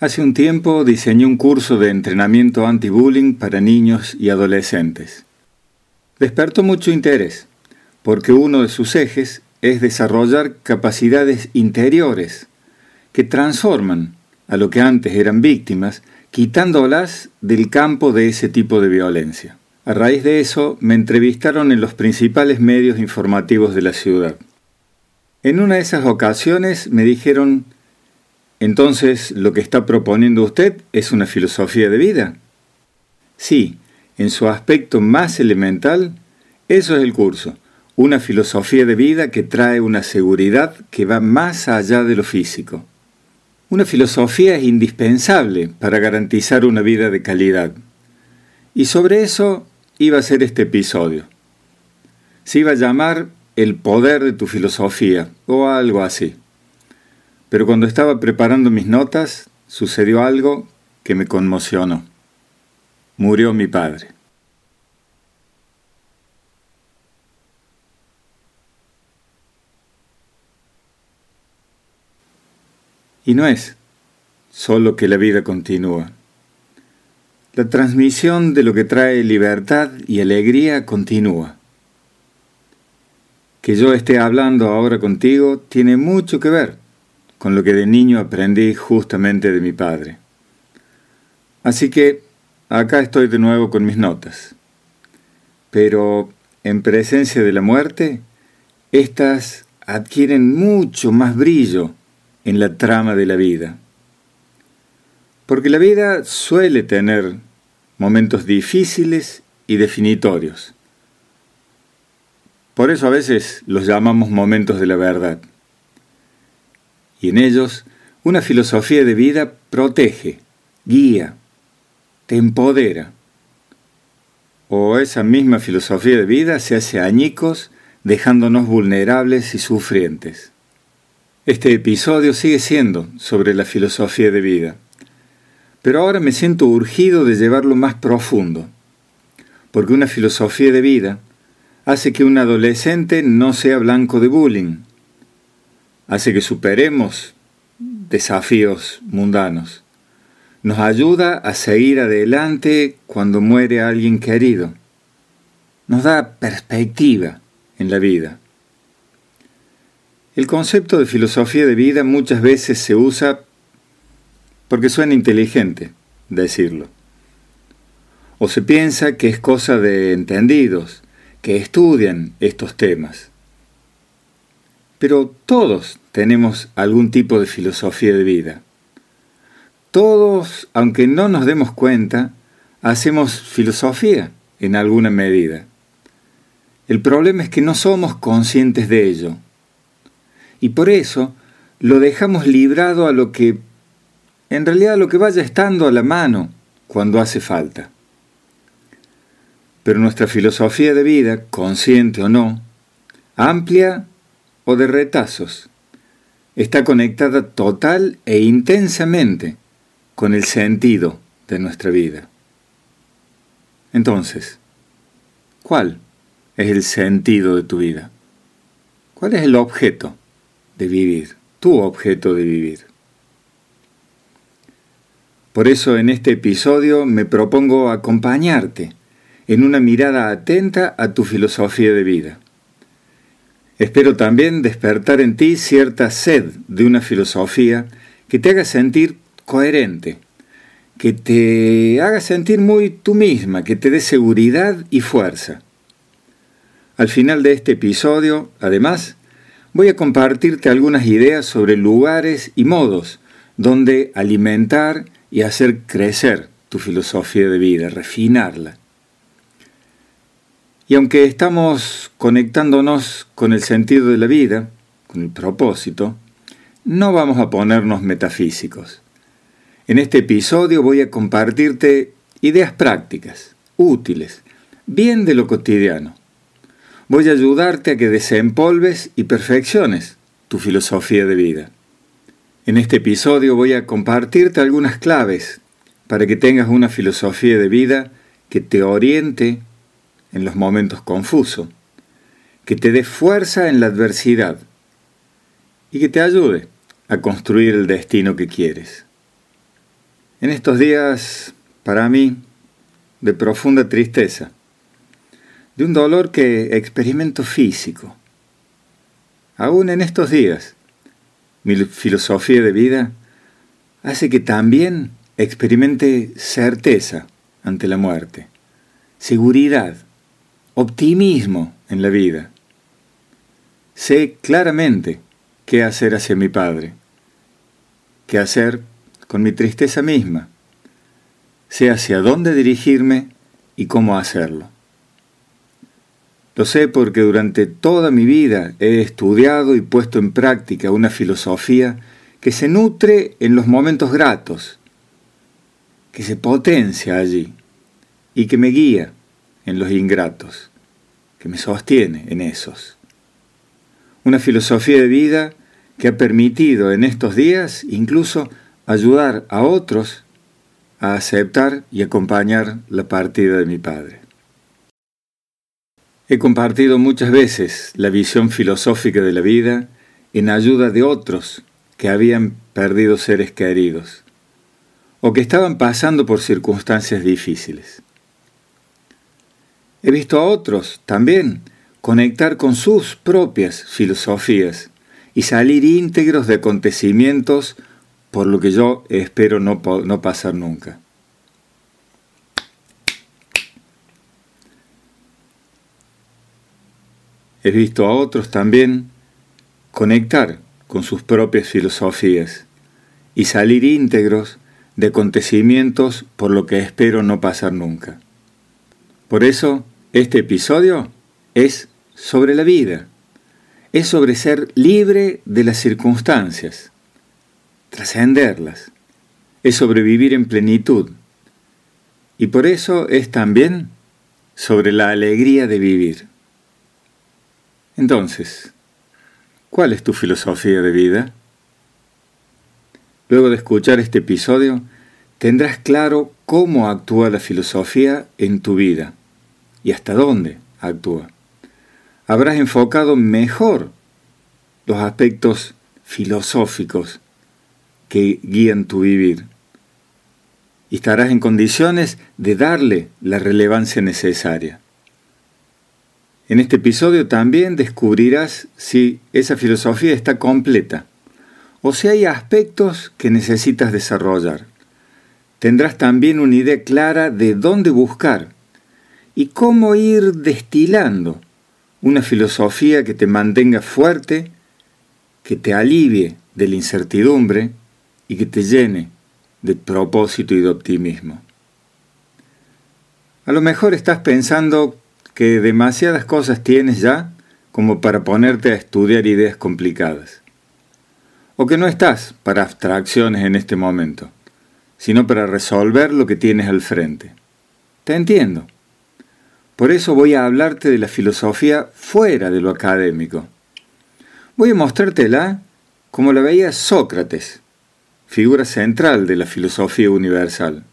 Hace un tiempo diseñé un curso de entrenamiento anti-bullying para niños y adolescentes. Despertó mucho interés, porque uno de sus ejes es desarrollar capacidades interiores que transforman a lo que antes eran víctimas, quitándolas del campo de ese tipo de violencia. A raíz de eso, me entrevistaron en los principales medios informativos de la ciudad. En una de esas ocasiones me dijeron, entonces lo que está proponiendo usted es una filosofía de vida. Sí, en su aspecto más elemental, eso es el curso, una filosofía de vida que trae una seguridad que va más allá de lo físico. Una filosofía es indispensable para garantizar una vida de calidad. Y sobre eso iba a ser este episodio. Se iba a llamar El poder de tu filosofía o algo así. Pero cuando estaba preparando mis notas, sucedió algo que me conmocionó. Murió mi padre. Y no es solo que la vida continúa. La transmisión de lo que trae libertad y alegría continúa. Que yo esté hablando ahora contigo tiene mucho que ver con lo que de niño aprendí justamente de mi padre. Así que acá estoy de nuevo con mis notas. Pero en presencia de la muerte, éstas adquieren mucho más brillo en la trama de la vida. Porque la vida suele tener momentos difíciles y definitorios. Por eso a veces los llamamos momentos de la verdad. Y en ellos una filosofía de vida protege, guía, te empodera. O esa misma filosofía de vida se hace añicos dejándonos vulnerables y sufrientes. Este episodio sigue siendo sobre la filosofía de vida, pero ahora me siento urgido de llevarlo más profundo, porque una filosofía de vida hace que un adolescente no sea blanco de bullying, hace que superemos desafíos mundanos, nos ayuda a seguir adelante cuando muere alguien querido, nos da perspectiva en la vida. El concepto de filosofía de vida muchas veces se usa porque suena inteligente decirlo. O se piensa que es cosa de entendidos, que estudian estos temas. Pero todos tenemos algún tipo de filosofía de vida. Todos, aunque no nos demos cuenta, hacemos filosofía en alguna medida. El problema es que no somos conscientes de ello y por eso lo dejamos librado a lo que, en realidad, a lo que vaya estando a la mano cuando hace falta. Pero nuestra filosofía de vida, consciente o no, amplia o de retazos, está conectada total e intensamente con el sentido de nuestra vida. Entonces, ¿cuál es el sentido de tu vida? ¿Cuál es el objeto de vivir, tu objeto de vivir. Por eso en este episodio me propongo acompañarte en una mirada atenta a tu filosofía de vida. Espero también despertar en ti cierta sed de una filosofía que te haga sentir coherente, que te haga sentir muy tú misma, que te dé seguridad y fuerza. Al final de este episodio, además, voy a compartirte algunas ideas sobre lugares y modos donde alimentar y hacer crecer tu filosofía de vida, refinarla. Y aunque estamos conectándonos con el sentido de la vida, con el propósito, no vamos a ponernos metafísicos. En este episodio voy a compartirte ideas prácticas, útiles, bien de lo cotidiano, voy a ayudarte a que desempolves y perfecciones tu filosofía de vida. En este episodio voy a compartirte algunas claves para que tengas una filosofía de vida que te oriente en los momentos confusos, que te dé fuerza en la adversidad y que te ayude a construir el destino que quieres. En estos días, para mí, de profunda tristeza, de un dolor que experimento físico. Aún en estos días, mi filosofía de vida hace que también experimente certeza ante la muerte, seguridad, optimismo en la vida. Sé claramente qué hacer hacia mi Padre, qué hacer con mi tristeza misma. Sé hacia dónde dirigirme y cómo hacerlo. Lo sé porque durante toda mi vida he estudiado y puesto en práctica una filosofía que se nutre en los momentos gratos, que se potencia allí y que me guía en los ingratos, que me sostiene en esos. Una filosofía de vida que ha permitido en estos días incluso ayudar a otros a aceptar y acompañar la partida de mi padre. He compartido muchas veces la visión filosófica de la vida en ayuda de otros que habían perdido seres queridos o que estaban pasando por circunstancias difíciles. He visto a otros también conectar con sus propias filosofías y salir íntegros de acontecimientos por lo que yo espero no, no pasar nunca. He visto a otros también conectar con sus propias filosofías y salir íntegros de acontecimientos por lo que espero no pasar nunca. Por eso, este episodio es sobre la vida, es sobre ser libre de las circunstancias, trascenderlas, es sobre vivir en plenitud. Y por eso es también sobre la alegría de vivir. Entonces, ¿cuál es tu filosofía de vida? Luego de escuchar este episodio, tendrás claro cómo actúa la filosofía en tu vida y hasta dónde actúa. Habrás enfocado mejor los aspectos filosóficos que guían tu vivir y estarás en condiciones de darle la relevancia necesaria. En este episodio también descubrirás si esa filosofía está completa o si hay aspectos que necesitas desarrollar. Tendrás también una idea clara de dónde buscar y cómo ir destilando una filosofía que te mantenga fuerte, que te alivie de la incertidumbre y que te llene de propósito y de optimismo. A lo mejor estás pensando que demasiadas cosas tienes ya como para ponerte a estudiar ideas complicadas. O que no estás para abstracciones en este momento, sino para resolver lo que tienes al frente. Te entiendo. Por eso voy a hablarte de la filosofía fuera de lo académico. Voy a mostrártela como la veía Sócrates, figura central de la filosofía universal.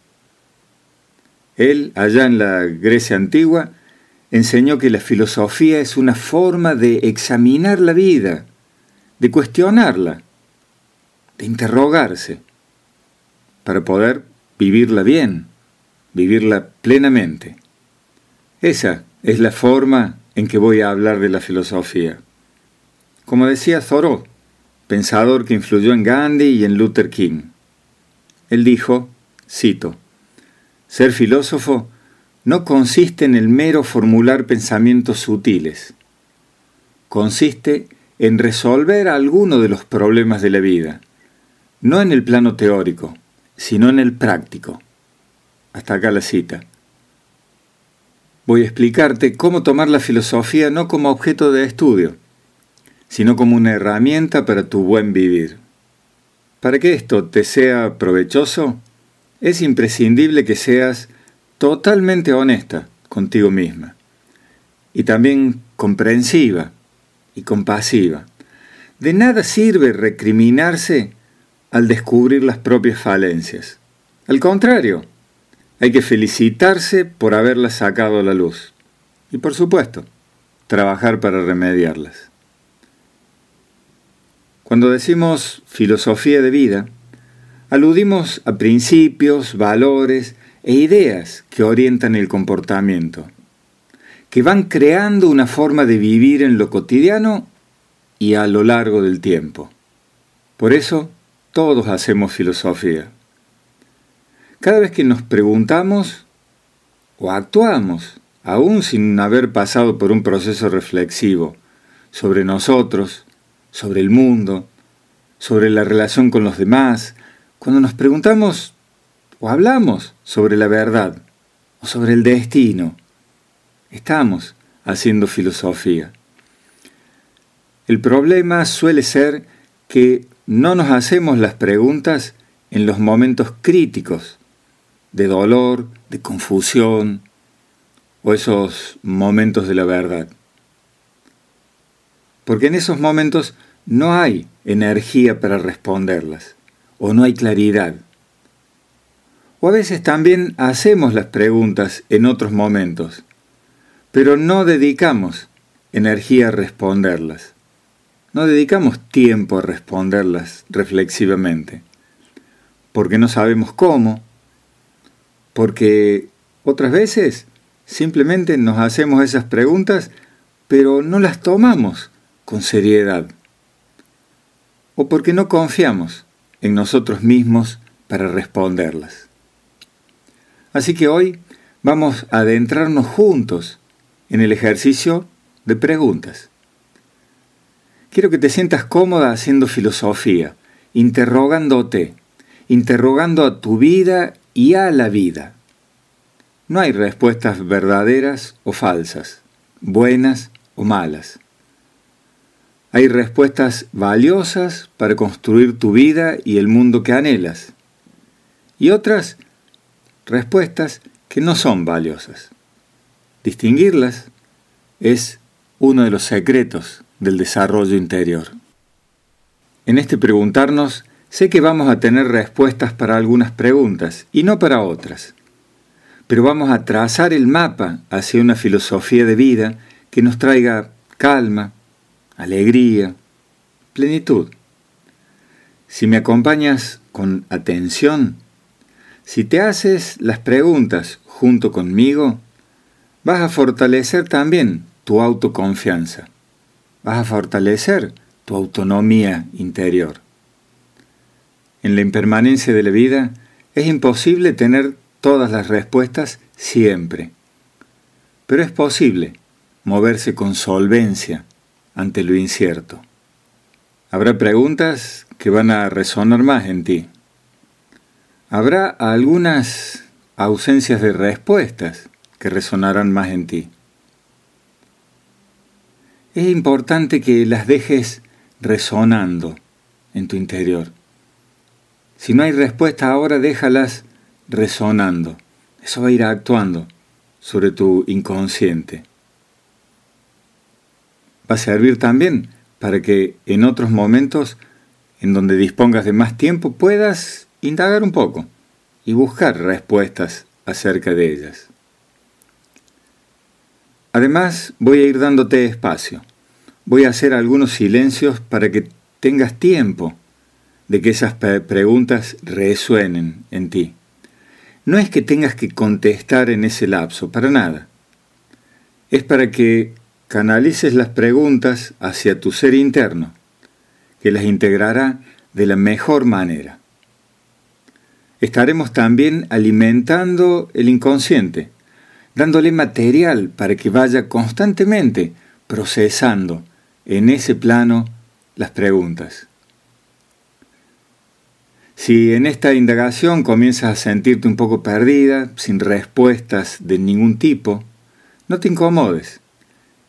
Él, allá en la Grecia antigua, enseñó que la filosofía es una forma de examinar la vida, de cuestionarla, de interrogarse, para poder vivirla bien, vivirla plenamente. Esa es la forma en que voy a hablar de la filosofía. Como decía Thoreau, pensador que influyó en Gandhi y en Luther King. Él dijo, cito, ser filósofo no consiste en el mero formular pensamientos sutiles. Consiste en resolver alguno de los problemas de la vida, no en el plano teórico, sino en el práctico. Hasta acá la cita. Voy a explicarte cómo tomar la filosofía no como objeto de estudio, sino como una herramienta para tu buen vivir. Para que esto te sea provechoso, es imprescindible que seas totalmente honesta contigo misma y también comprensiva y compasiva. De nada sirve recriminarse al descubrir las propias falencias. Al contrario, hay que felicitarse por haberlas sacado a la luz. Y por supuesto, trabajar para aludimos a principios, valores e ideas que orientan el comportamiento, que van creando una forma de vivir en lo cotidiano y a lo largo del tiempo. Por eso, todos hacemos filosofía. Cada vez que nos preguntamos o actuamos, aún sin haber pasado por un proceso reflexivo, sobre nosotros, sobre el mundo, sobre la relación con los demás, cuando nos preguntamos o hablamos sobre la verdad o sobre el destino, estamos haciendo filosofía. El problema suele ser que no nos hacemos las preguntas en los momentos críticos de dolor, de confusión o esos momentos de la verdad. Porque en esos momentos no hay energía para responderlas o no hay claridad. O a veces también hacemos las preguntas en otros momentos, pero no dedicamos energía a responderlas. No dedicamos tiempo a responderlas reflexivamente, porque no sabemos cómo, porque otras veces simplemente nos hacemos esas preguntas, pero no las tomamos con seriedad, o porque no confiamos en nosotros mismos para responderlas. Así que hoy vamos a adentrarnos juntos en el ejercicio de preguntas. Quiero que te sientas cómoda haciendo filosofía, interrogándote, interrogando a tu vida y a la vida. No hay respuestas verdaderas o falsas, buenas o malas. Hay respuestas valiosas para construir tu vida y el mundo que anhelas. Y otras respuestas que no son valiosas. Distinguirlas es uno de los secretos del desarrollo interior. En este preguntarnos Sé que vamos a tener respuestas para algunas preguntas y no para otras, pero vamos a trazar el mapa hacia una filosofía de vida que nos traiga calma, alegría, plenitud. Si me acompañas con atención, si te haces las preguntas junto conmigo, vas a fortalecer también tu autoconfianza, vas a fortalecer tu autonomía interior. En la impermanencia de la vida es imposible tener todas las respuestas siempre, pero es posible moverse con solvencia ante lo incierto. Habrá preguntas que van a resonar más en ti. Habrá algunas ausencias de respuestas que resonarán más en ti. Es importante que las dejes resonando en tu interior. Si no hay respuesta ahora, déjalas resonando. Eso va a ir actuando sobre tu inconsciente. Va a servir también para que en otros momentos en donde dispongas de más tiempo puedas indagar un poco y buscar respuestas acerca de ellas. Además, voy a ir dándote espacio. Voy a hacer algunos silencios para que tengas tiempo de que esas preguntas resuenen en ti. No es que tengas que contestar en ese lapso, para nada. Es para que canalices las preguntas hacia tu ser interno, que las integrará de la mejor manera. Estaremos también alimentando el inconsciente, dándole material para que vaya constantemente procesando en ese plano las preguntas. Si en esta indagación comienzas a sentirte un poco perdida, sin respuestas de ningún tipo, no te incomodes.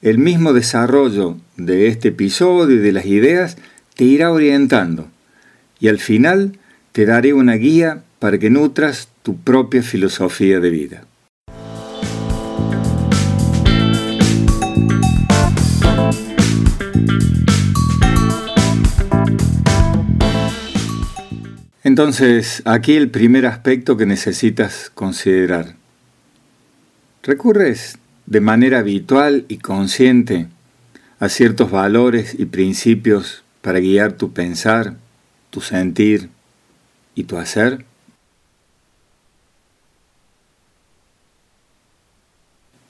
El mismo desarrollo de este episodio y de las ideas te irá orientando y al final te daré una guía para que nutras tu propia filosofía de vida. Entonces, aquí el primer aspecto que necesitas considerar. ¿Recurres de manera habitual y consciente a ciertos valores y principios para guiar tu pensar, tu sentir y tu hacer?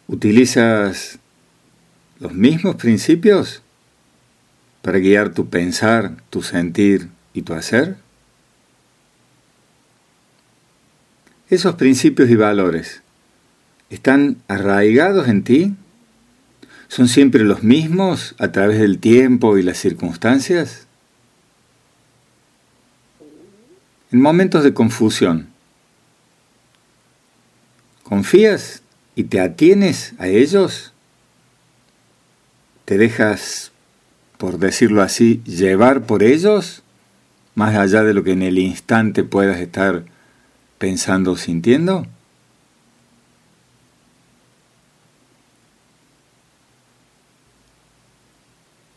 ¿Utilizas los mismos principios para guiar tu pensar, tu sentir y tu hacer? Esos principios y valores están arraigados en ti? ¿Son siempre los mismos a través del tiempo y las circunstancias? En momentos de confusión, ¿confías y te atienes a ellos? ¿Te dejas, por decirlo así, llevar por ellos? Más allá de lo que en el instante puedas estar pensando o sintiendo?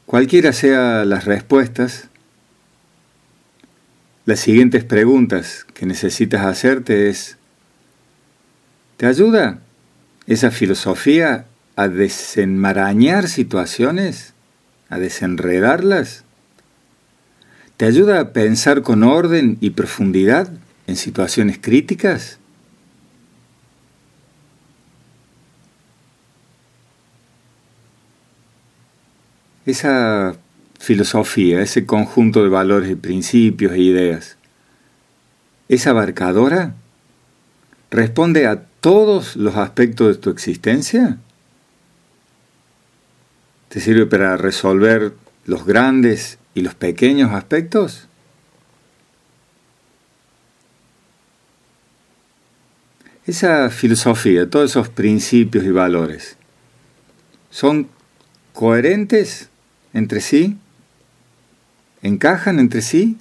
Cualquiera sea las respuestas, las siguientes preguntas que necesitas hacerte es, ¿te ayuda esa filosofía a desenmarañar situaciones, a desenredarlas? ¿Te ayuda a pensar con orden y profundidad en situaciones críticas? esa filosofía, ese conjunto de valores y principios e ideas, ¿es abarcadora? ¿Responde a todos los aspectos de tu existencia? ¿Te sirve para resolver los grandes y los pequeños aspectos? Esa filosofía, todos esos principios y valores, ¿son coherentes entre sí? ¿Encajan entre sí?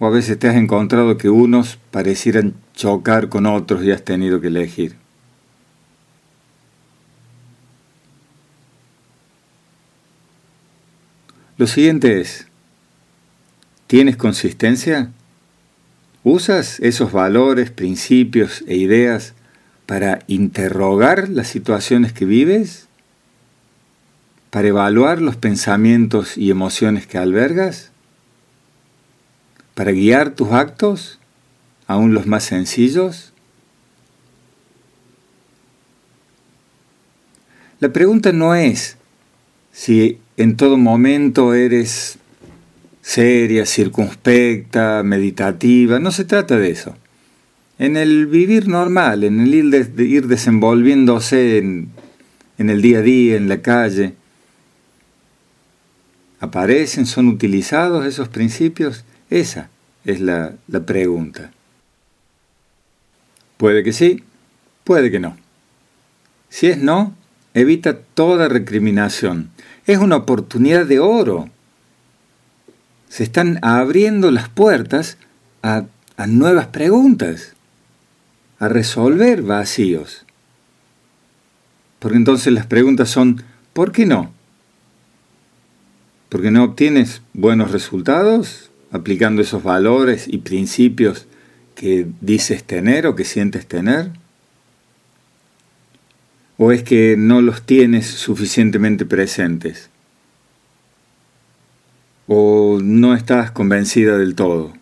¿O a veces te has encontrado que unos parecieran chocar con otros y has tenido que elegir? Lo siguiente es, ¿tienes consistencia? ¿Usas esos valores, principios e ideas para interrogar las situaciones que vives? para evaluar los pensamientos y emociones que albergas, para guiar tus actos, aún los más sencillos? La pregunta no es si en todo momento eres seria, circunspecta, meditativa, no se trata de eso. En el vivir normal, en el ir, desenvolviéndose en el día a día, en la calle, aparecen, son utilizados esos principios? Esa es la, la pregunta. Puede que sí, puede que no. Si es no, evita toda recriminación. Es una oportunidad de oro. Se están abriendo las puertas a, nuevas preguntas, a resolver vacíos. Porque entonces las preguntas son, ¿por qué no? porque no obtienes buenos resultados aplicando esos valores y principios que dices tener o que sientes tener? ¿O es que no los tienes suficientemente presentes? ¿O no estás convencida del todo?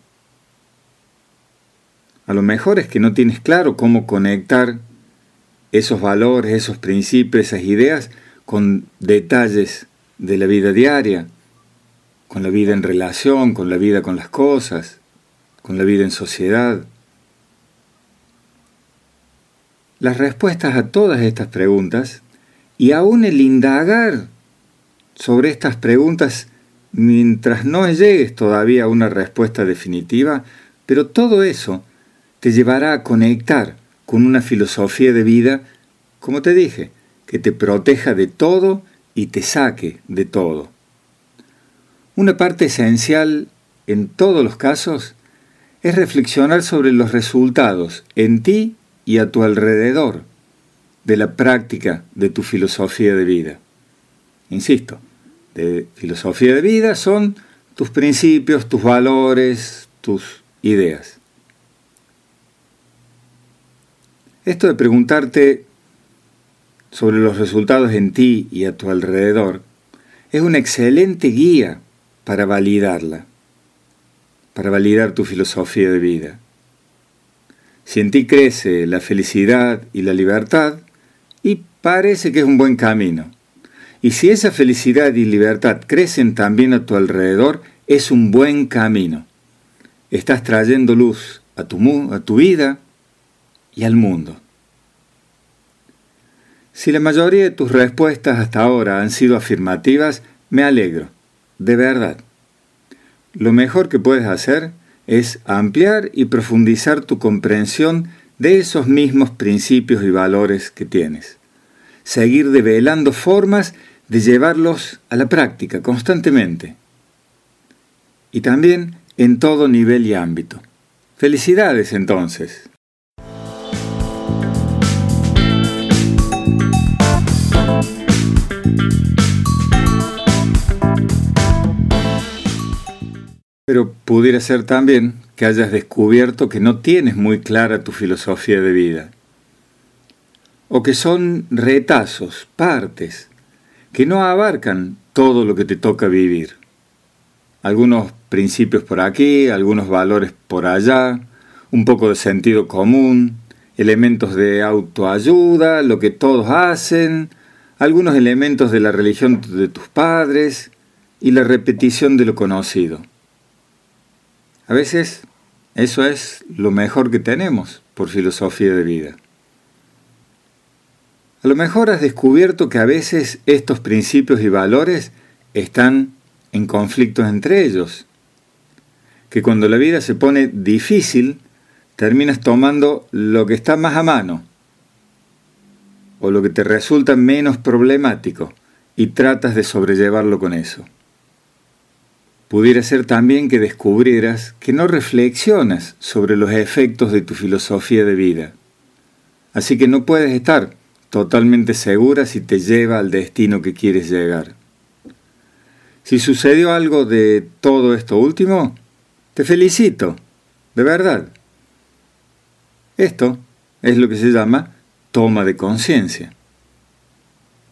A lo mejor es que no tienes claro cómo conectar esos valores, esos principios, esas ideas con detalles de la vida diaria con la vida en relación, con la vida con las cosas, con la vida en sociedad. Las respuestas a todas estas preguntas y aún el indagar sobre estas preguntas mientras no llegues todavía a una respuesta definitiva, pero todo eso te llevará a conectar con una filosofía de vida, como te dije, que te proteja de todo y te saque de todo. Una parte esencial en todos los casos es reflexionar sobre los resultados en ti y a tu alrededor de la práctica de tu filosofía de vida. Insisto, filosofía de vida son tus principios, tus valores, tus ideas. Esto de preguntarte sobre los resultados en ti y a tu alrededor es una excelente guía para validarla, para validar tu filosofía de vida. Si en ti crece la felicidad y la libertad, y parece que es un buen camino. Y si esa felicidad y libertad crecen también a tu alrededor, es un buen camino. Estás trayendo luz a tu, a tu vida y al mundo. Si la mayoría de tus respuestas hasta ahora han sido afirmativas, me alegro, de verdad. Lo mejor que puedes hacer es ampliar y profundizar tu comprensión de esos mismos principios y valores que tienes. Seguir develando formas de llevarlos a la práctica constantemente. Y también en todo nivel y ámbito. Felicidades entonces. Pero pudiera ser también que hayas descubierto que no tienes muy clara tu filosofía de vida. O que son retazos, partes, que no abarcan todo lo que te toca vivir. Algunos principios por aquí, algunos valores por allá, un poco de sentido común, elementos de autoayuda, lo que todos hacen, algunos elementos de la religión de tus padres y la repetición de lo conocido. A veces eso es lo mejor que tenemos por filosofía de vida. A lo mejor has descubierto que a veces estos principios y valores están en conflictos entre ellos, que cuando la vida se pone difícil, terminas tomando lo que está más a mano o lo que te resulta menos problemático y tratas de sobrellevarlo con eso. Pudiera ser también que descubrieras que no reflexionas sobre los efectos de tu filosofía de vida. Así que no puedes estar totalmente segura si te lleva al destino que quieres llegar. Si sucedió algo de todo esto último, te felicito, de verdad. Esto es lo que se llama toma de conciencia.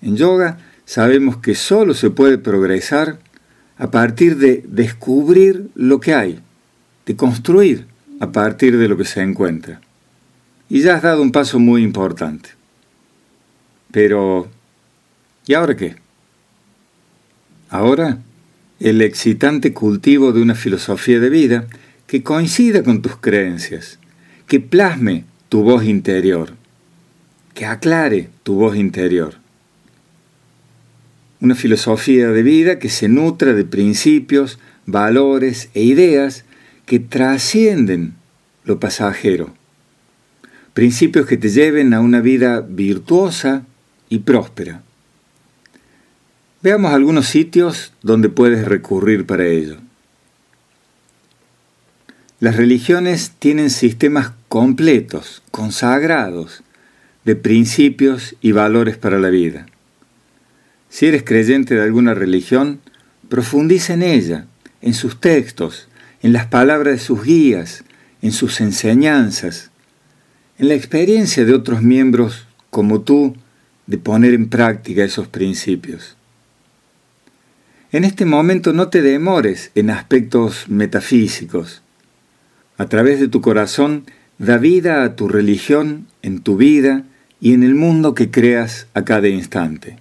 En yoga sabemos que solo se puede progresar a partir de descubrir lo que hay, de construir a partir de lo que se encuentra. Y ya has dado un paso muy importante. Pero, ¿y ahora qué? Ahora, el excitante cultivo de una filosofía de vida que coincida con tus creencias, que plasme tu voz interior, que aclare tu voz interior una filosofía de vida que se nutra de principios, valores e ideas que trascienden lo pasajero. Principios que te lleven a una vida virtuosa y próspera. Veamos algunos sitios donde puedes recurrir para ello. Las religiones tienen sistemas completos, consagrados, de principios y valores para la vida. Si eres creyente de alguna religión, profundiza en ella, en sus textos, en las palabras de sus guías, en sus enseñanzas, en la experiencia de otros miembros como tú de poner en práctica esos principios. En este momento no te demores en aspectos metafísicos. A través de tu corazón da vida a tu religión en tu vida y en el mundo que creas a cada instante.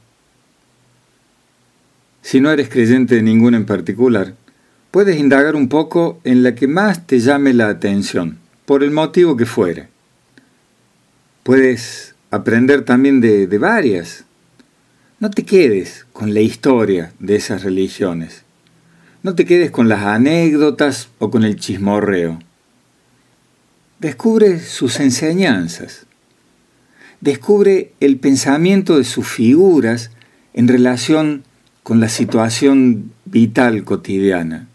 Si no eres creyente de ninguna en particular, puedes indagar un poco en la que más te llame la atención, por el motivo que fuere. Puedes aprender también de, varias. No te quedes con la historia de esas religiones. No te quedes con las anécdotas o con el chismorreo. Descubre sus enseñanzas. Descubre el pensamiento de sus figuras en relación con la situación vital cotidiana.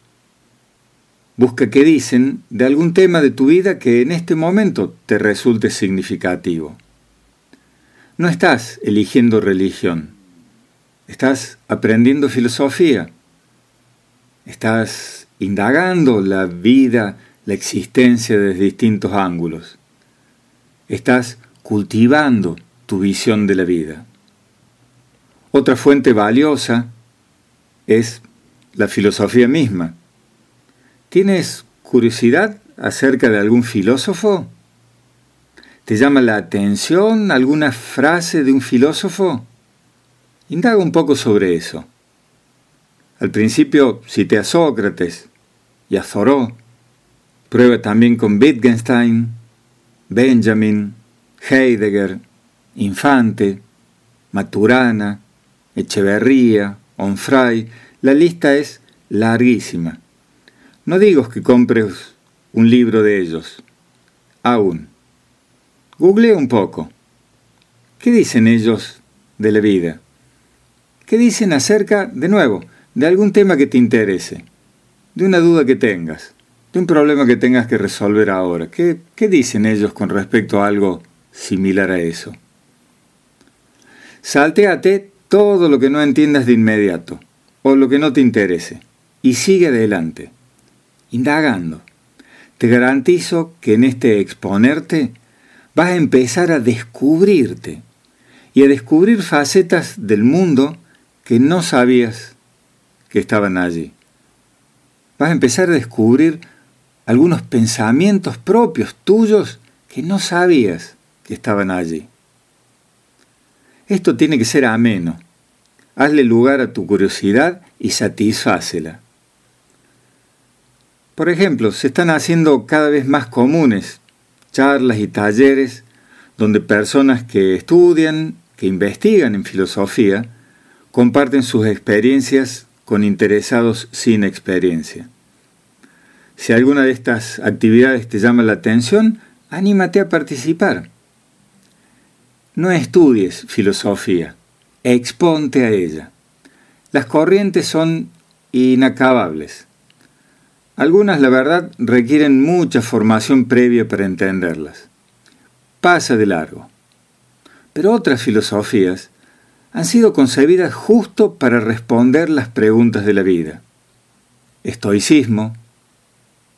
Busca qué dicen de algún tema de tu vida que en este momento te resulte significativo. No estás eligiendo religión, estás aprendiendo filosofía, estás indagando la vida, la existencia desde distintos ángulos, estás cultivando tu visión de la vida. Otra fuente valiosa es la filosofía misma. Tienes curiosidad acerca de algún filósofo? ¿Te llama la atención alguna frase de un filósofo? Indaga un poco sobre eso. Al principio cité a Sócrates y a Thoreau. Prueba también con Wittgenstein, Benjamin, Heidegger, Infante, Maturana, Echeverría, Onfray. La lista es larguísima. No digo que compres un libro de ellos. Aún. Google un poco. ¿Qué dicen ellos de la vida? ¿Qué dicen acerca, de nuevo, de algún tema que te interese? De una duda que tengas, de un problema que tengas que resolver ahora. ¿Qué, dicen ellos con respecto a algo similar a eso? Salteate todo lo que no entiendas de inmediato o lo que no te interese y sigue adelante, indagando. Te garantizo que en este exponerte vas a empezar a descubrirte y a descubrir facetas del mundo que no sabías que estaban allí. Vas a empezar a descubrir algunos pensamientos propios tuyos que no sabías que estaban allí. Esto tiene que ser ameno. Hazle lugar a tu curiosidad y satisfácela. Por ejemplo, se están haciendo cada vez más comunes charlas y talleres donde personas que estudian, que investigan en filosofía, comparten sus experiencias con interesados sin experiencia. Si alguna de estas actividades te llama la atención, anímate a participar. No estudies filosofía, exponte a ella. Las corrientes son inacabables. Algunas, la verdad, requieren mucha formación previa para entenderlas. Pasa de largo. Pero otras filosofías han sido concebidas justo para responder las preguntas de la vida. Estoicismo,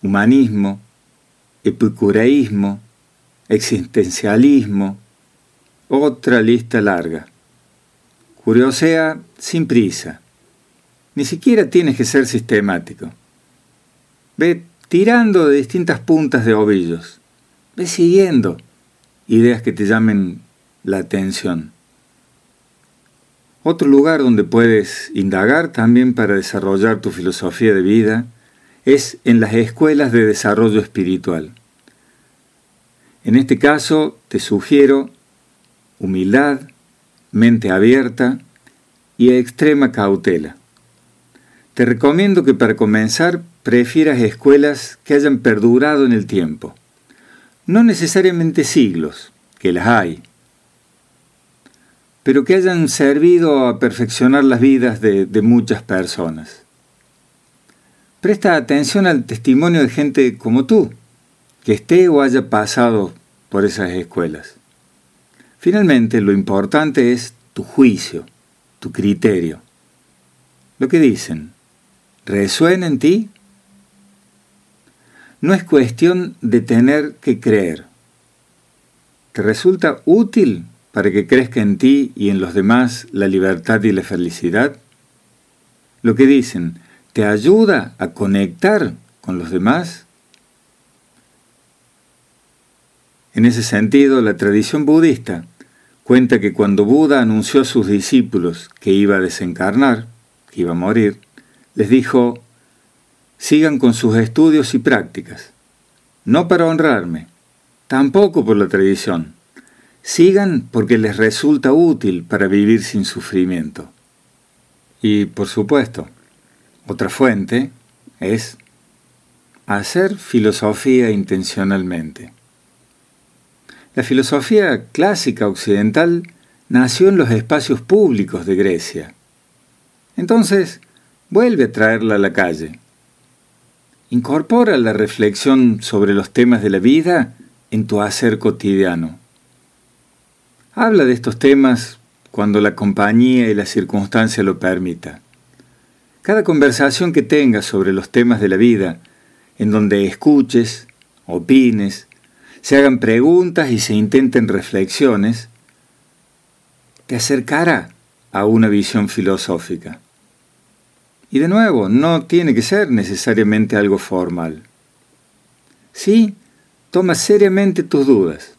humanismo, epicureísmo, existencialismo, otra lista larga. Curiosea sin prisa. Ni siquiera tienes que ser sistemático. Ve tirando de distintas puntas de ovillos. Ve siguiendo ideas que te llamen la atención. Otro lugar donde puedes indagar también para desarrollar tu filosofía de vida es en las escuelas de desarrollo espiritual. En este caso te sugiero humildad, mente abierta y extrema cautela. Te recomiendo que para comenzar prefieras escuelas que hayan perdurado en el tiempo. No necesariamente siglos, que las hay, pero que hayan servido a perfeccionar las vidas de, muchas personas. Presta atención al testimonio de gente como tú, que esté o haya pasado por esas escuelas. Finalmente, lo importante es tu juicio, tu criterio. Lo que dicen, ¿resuena en ti? No es cuestión de tener que creer. ¿Te resulta útil para que crezca en ti y en los demás la libertad y la felicidad? Lo que dicen, ¿te ayuda a conectar con los demás? En ese sentido, la tradición budista cuenta que cuando Buda anunció a sus discípulos que iba a desencarnar, que iba a morir, les dijo, sigan con sus estudios y prácticas, no para honrarme, tampoco por la tradición. Sigan porque les resulta útil para vivir sin sufrimiento. Y, por supuesto, otra fuente es hacer filosofía intencionalmente. La filosofía clásica occidental nació en los espacios públicos de Grecia. Entonces, vuelve a traerla a la calle Incorpora la reflexión sobre los temas de la vida en tu hacer cotidiano. Habla de estos temas cuando la compañía y la circunstancia lo permita. Cada conversación que tengas sobre los temas de la vida, en donde escuches, opines, se hagan preguntas y se intenten reflexiones, te acercará a una visión filosófica. Y de nuevo, no tiene que ser necesariamente algo formal. Sí, toma seriamente tus dudas.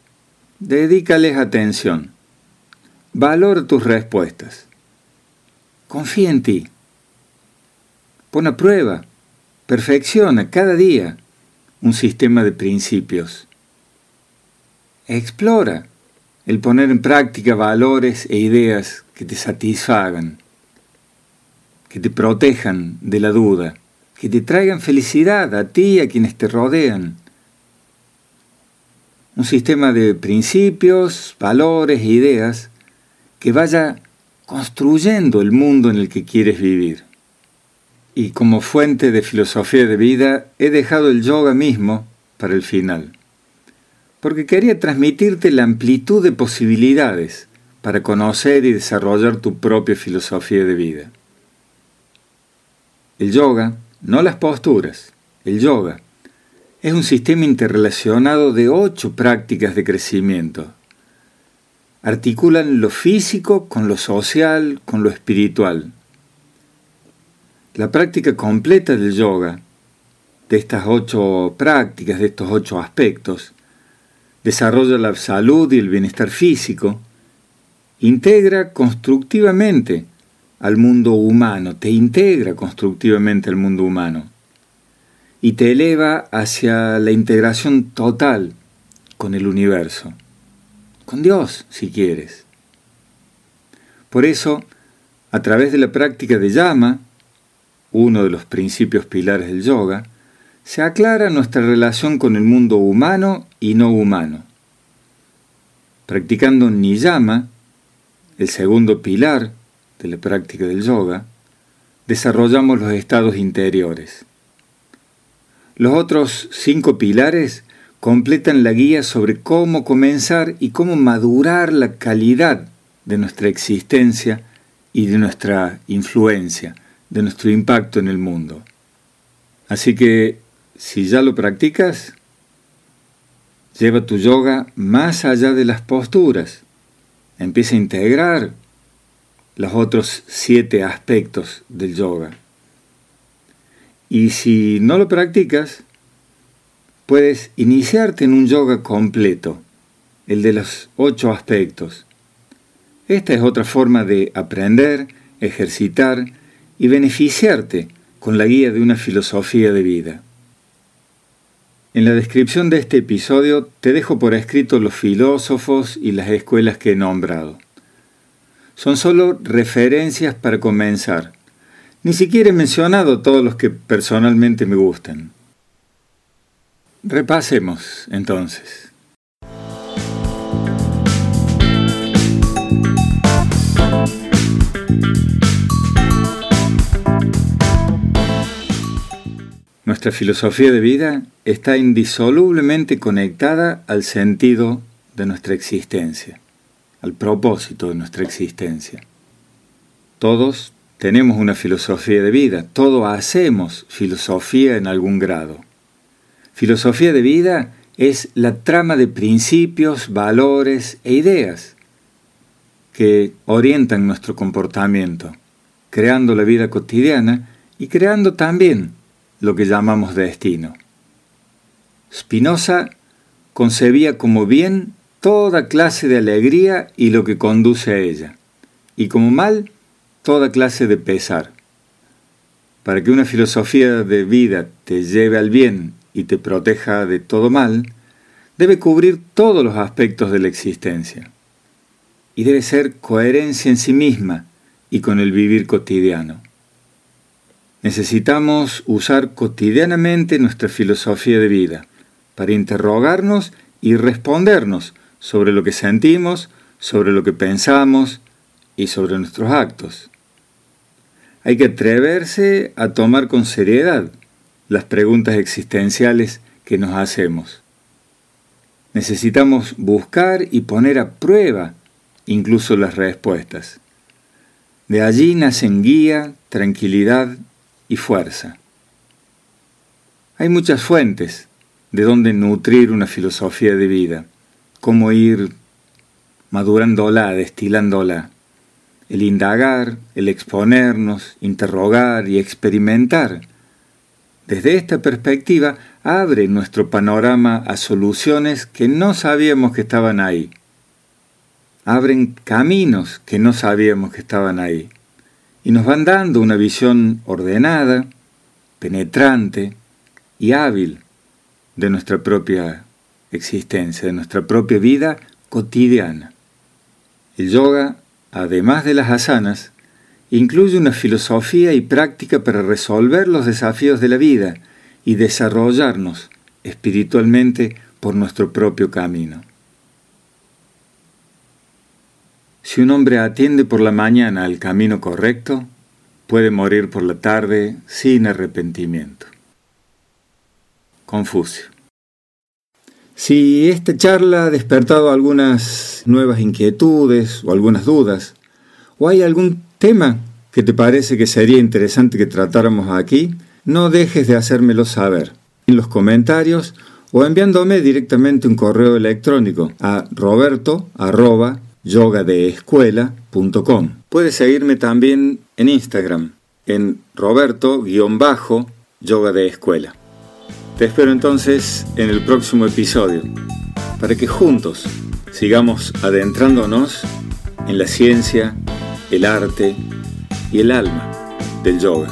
Dedícales atención. Valora tus respuestas. Confía en ti. Pon a prueba, perfecciona cada día un sistema de principios. Explora el poner en práctica valores e ideas que te satisfagan, que te protejan de la duda, que te traigan felicidad a ti y a quienes te rodean. Un sistema de principios, valores e ideas que vaya construyendo el mundo en el que quieres vivir. Y como fuente de filosofía de vida he dejado el yoga mismo para el final porque quería transmitirte la amplitud de posibilidades para conocer y desarrollar tu propia filosofía de vida. El yoga, no las posturas, el yoga, es un sistema interrelacionado de ocho prácticas de crecimiento. Articulan lo físico con lo social, con lo espiritual. La práctica completa del yoga, de estas ocho prácticas, de estos ocho aspectos, desarrolla la salud y el bienestar físico, integra constructivamente al mundo humano, te integra constructivamente al mundo humano y te eleva hacia la integración total con el universo, con Dios si quieres. Por eso, a través de la práctica de llama, uno de los principios pilares del yoga, se aclara nuestra relación con el mundo humano y no humano. Practicando Niyama, el segundo pilar de la práctica del yoga, desarrollamos los estados interiores. Los otros cinco pilares completan la guía sobre cómo comenzar y cómo madurar la calidad de nuestra existencia y de nuestra influencia, de nuestro impacto en el mundo. Así que si ya lo practicas, lleva tu yoga más allá de las posturas. Empieza a integrar los otros siete aspectos del yoga. Y si no lo practicas, puedes iniciarte en un yoga completo, el de los ocho aspectos. Esta es otra forma de aprender, ejercitar y beneficiarte con la guía de una filosofía de vida. En la descripción de este episodio te dejo por escrito los filósofos y las escuelas que he nombrado. Son solo referencias para comenzar. Ni siquiera he mencionado todos los que personalmente me gustan. Repasemos entonces. Nuestra filosofía de vida está indisolublemente conectada al sentido de nuestra existencia, al propósito de nuestra existencia. Todos tenemos una filosofía de vida, todos hacemos filosofía en algún grado. Filosofía de vida es la trama de principios, valores e ideas que orientan nuestro comportamiento, creando la vida cotidiana y creando también lo que llamamos destino. Spinoza concebía como bien toda clase de alegría y lo que conduce a ella, y como mal toda clase de pesar. Para que una filosofía de vida te lleve al bien y te proteja de todo mal, debe cubrir todos los aspectos de la existencia. Y debe ser coherencia en sí misma y con el vivir cotidiano. Necesitamos usar cotidianamente nuestra filosofía de vida para interrogarnos y respondernos sobre lo que sentimos, sobre lo que pensamos y sobre nuestros actos. Hay que atreverse a tomar con seriedad las preguntas existenciales que nos hacemos. Necesitamos buscar y poner a prueba incluso las respuestas. De allí nacen guía, tranquilidad y fuerza. Hay muchas fuentes de donde nutrir una filosofía de vida, cómo ir madurándola, destilándola. El indagar, el exponernos, interrogar y experimentar desde esta perspectiva, abre nuestro panorama a soluciones que no sabíamos que estaban ahí. Abren caminos que no sabíamos que estaban ahí. Y nos van dando una visión ordenada, penetrante y hábil de nuestra propia existencia, de nuestra propia vida cotidiana. El yoga, además de las asanas, incluye una filosofía y práctica para resolver los desafíos de la vida y desarrollarnos espiritualmente por nuestro propio camino. Si un hombre atiende por la mañana al camino correcto, puede morir por la tarde sin arrepentimiento. Confucio. Si esta charla ha despertado algunas nuevas inquietudes o algunas dudas, o hay algún tema que te parece que sería interesante que tratáramos aquí, no dejes de hacérmelo saber en los comentarios o enviándome directamente un correo electrónico a roberto Puedes seguirme también en Instagram, en roberto-yoga de escuela. Te espero entonces en el próximo episodio, para que juntos sigamos adentrándonos en la ciencia, el arte y el alma del yoga.